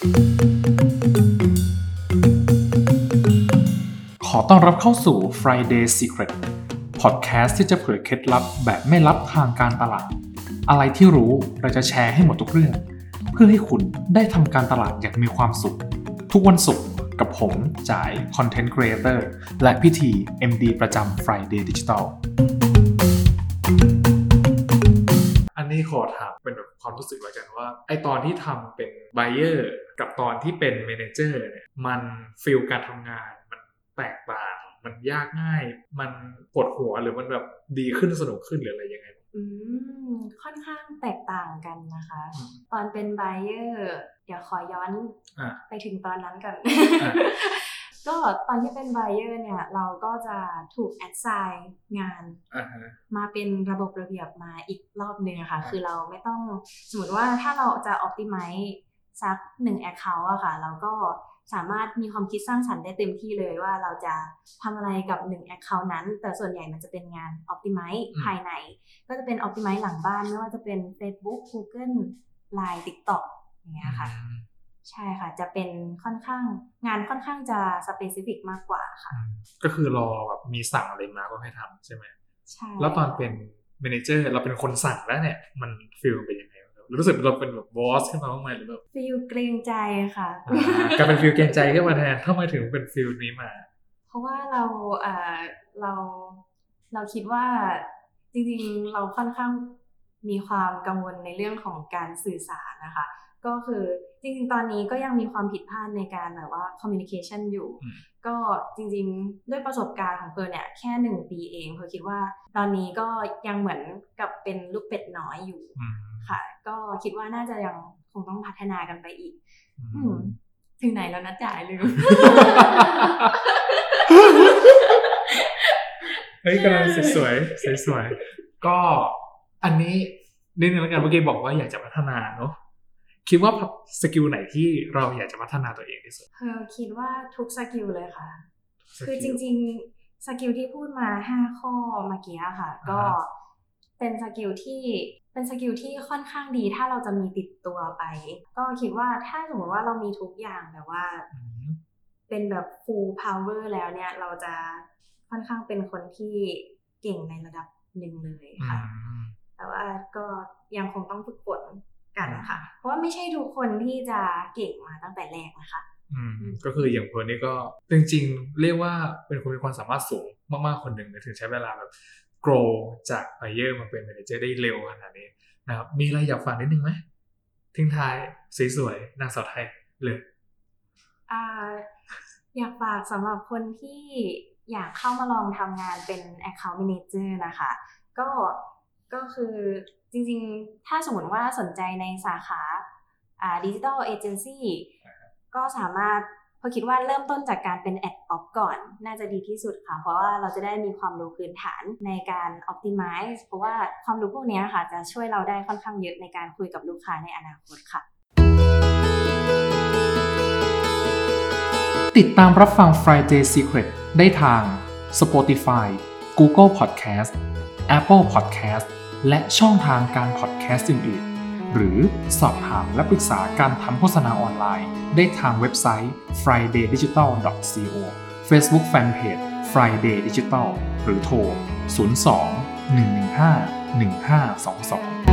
ขอต้อนรับเข้าสู่ Friday Secret Podcast ที่จะเผยเคล็ดลับแบบไม่ลับทางการตลาด อะไรที่รู้เราจะแชร์ให้หมดทุกเรื่อง เพื่อให้คุณได้ทำการตลาดอย่างมีความสุข ทุกวันศุกร์กับผมจ่าย Content Creator และพิธี MD ประจำ Friday Digital อันนี้ขอถามเป็นแบบความรู้สึกแล้วกันว่า ไอตอนที่ทำเป็น buyer กับตอนที่เป็น manager เนี่ยมันฟิลการทำงานมันแตกต่าง มันยากง่าย มันปวดหัวหรือมันแบบดีขึ้นสนุกขึ้นหรืออะไรยังไงอืมค่อนข้างแตกต่างกันนะคะอืมตอนเป็น buyer เดี๋ยวขอย้อนอะไปถึงตอนนั้นกันอะก็ตอนที่เป็น buyer เนี่ยเราก็จะถูก assign งานอ่าฮะมาเป็นระบบระเบียบมาอีกรอบหนึ่งอะค่ะอ่าคือเราไม่ต้องสมมติว่าถ้าเราจะ optimize สักหนึ่ง account อะค่ะเราก็สามารถมีความคิดสร้างสรรค์ได้เต็มที่เลยว่าเราจะทำอะไรกับหนึ่ง account นั้น แต่ส่วนใหญ่มันจะเป็นงาน optimize อืมภายใน ก็จะเป็น optimize หลังบ้าน ไม่ว่าจะเป็น Facebook Google Line TikTok อย่างเงี้ยค่ะอืมใช่ค่ะ จะเป็นค่อนข้างงานค่อนข้างจะ specific มากกว่าค่ะอืมก็คือรอแบบมีสั่งอะไรมาก็ให้ทำใช่ไหมใช่แล้วตอนเป็น manager เราเป็นคนสั่งแล้วเนี่ย มัน feel เป็นยังไงบ้างค รับรู้สึกเราเป็นแบบ boss ขึ้นมาบ้างไหมหรือแบบฟีลเกรงใจค่ะอ่ากลายเป็นฟิลเกรงใจขึ้นมาแทนทำไมถึงเป็น feel นี้มา เพราะว่าเราเอ่อเราเราคิดว่าจริงๆ เราค่อนข้างมีความกังวลในเรื่องของการสื่อสารนะคะ ก็คือจริงๆ ตอนนี้ก็ยังมีความผิดพลาดในการแบบว่า communication อยู่อืมก็จริงๆ ด้วยประสบการณ์ของเฟิร์นเนี่ยแค่หนึ่งปีเองเฟิร์นคิดว่าตอนนี้ก็ยังเหมือนกับเป็นลูกเป็ดน้อยอยู่อืมค่ะ ก็คิดว่าน่าจะยังคงต้องพัฒนากันไปอีกอือืมมถึงไหนแล้วนะจ่ายลืมเฮ้ยกำลังสวยๆสวยๆก็อันนี้นิดนึงแล้วกันเมื่อกี้บอกว่าอยากจะพัฒนาเนอะ คิดว่า skill ไหนที่เราอยากจะพัฒนาตัวเองที่สุดเพอคิดว่าทุก skill เลยค่ะ skill คือจริงๆ skill ที่พูดมาห้าข้อเมื่อกี้อะค่ะ ก็อ่าฮะเป็น skill ที่เป็น skill ที่ค่อนข้างดีถ้าเราจะมีติดตัวไป ก็คิดว่าถ้าสมมติว่าเรามีทุกอย่างแบบว่าอืมเป็นแบบ full power แล้วเนี่ยเราจะค่อนข้างเป็นคนที่เก่งในระดับหนึ่งเลยอืค่ะมแต่ว่าก็ยังคงต้องฝึกฝนกันอืม ค่ะ เพราะว่าไม่ใช่ทุกคนที่จะเก่งมาตั้งแต่แรกนะคะอืมก็คืออย่างเพิร์นนี่ก็จริงๆ เรียกว่าเป็นคนมีความสามารถสูงมากๆคนหนึ่งนะถึงใช้เวลาแบบ grow จาก buyer มาเป็น manager ได้เร็วขนาดนี้นะครับมีอะไรอยากฝากนิดนึงไหมทิ้งท้ายสวยๆนางสาวไทยเลยอ่าอยากฝากสำหรับคนที่อยากเข้ามาลองทำงานเป็น Account Manager นะคะ ก็ ก็คือจริงๆ ถ้าสมมติว่าสนใจในสาขาอ่าดิจิทัลเอเจนซี่ก็สามารถพอคิดว่าเริ่มต้นจากการเป็นแอดออฟก่อน น่าจะดีที่สุดค่ะ เพราะว่าเราจะได้มีความรู้พื้นฐานในการ Optimize เพราะว่าความรู้พวกนี้ค่ะ จะช่วยเราได้ค่อนข้างเยอะในการคุยกับลูกค้าในอนาคตค่ะ ติดตามรับฟัง Friday Secret ได้ทาง Spotify Google Podcast Apple Podcast และช่องทางการพอดแคสต์อื่นๆ หรือสอบถามและปรึกษาการทำโฆษณาออนไลน์ ได้ทางเว็บไซต์ fridaydigital.co Facebook Fanpage Friday Digital หรือโทร 02 115 1522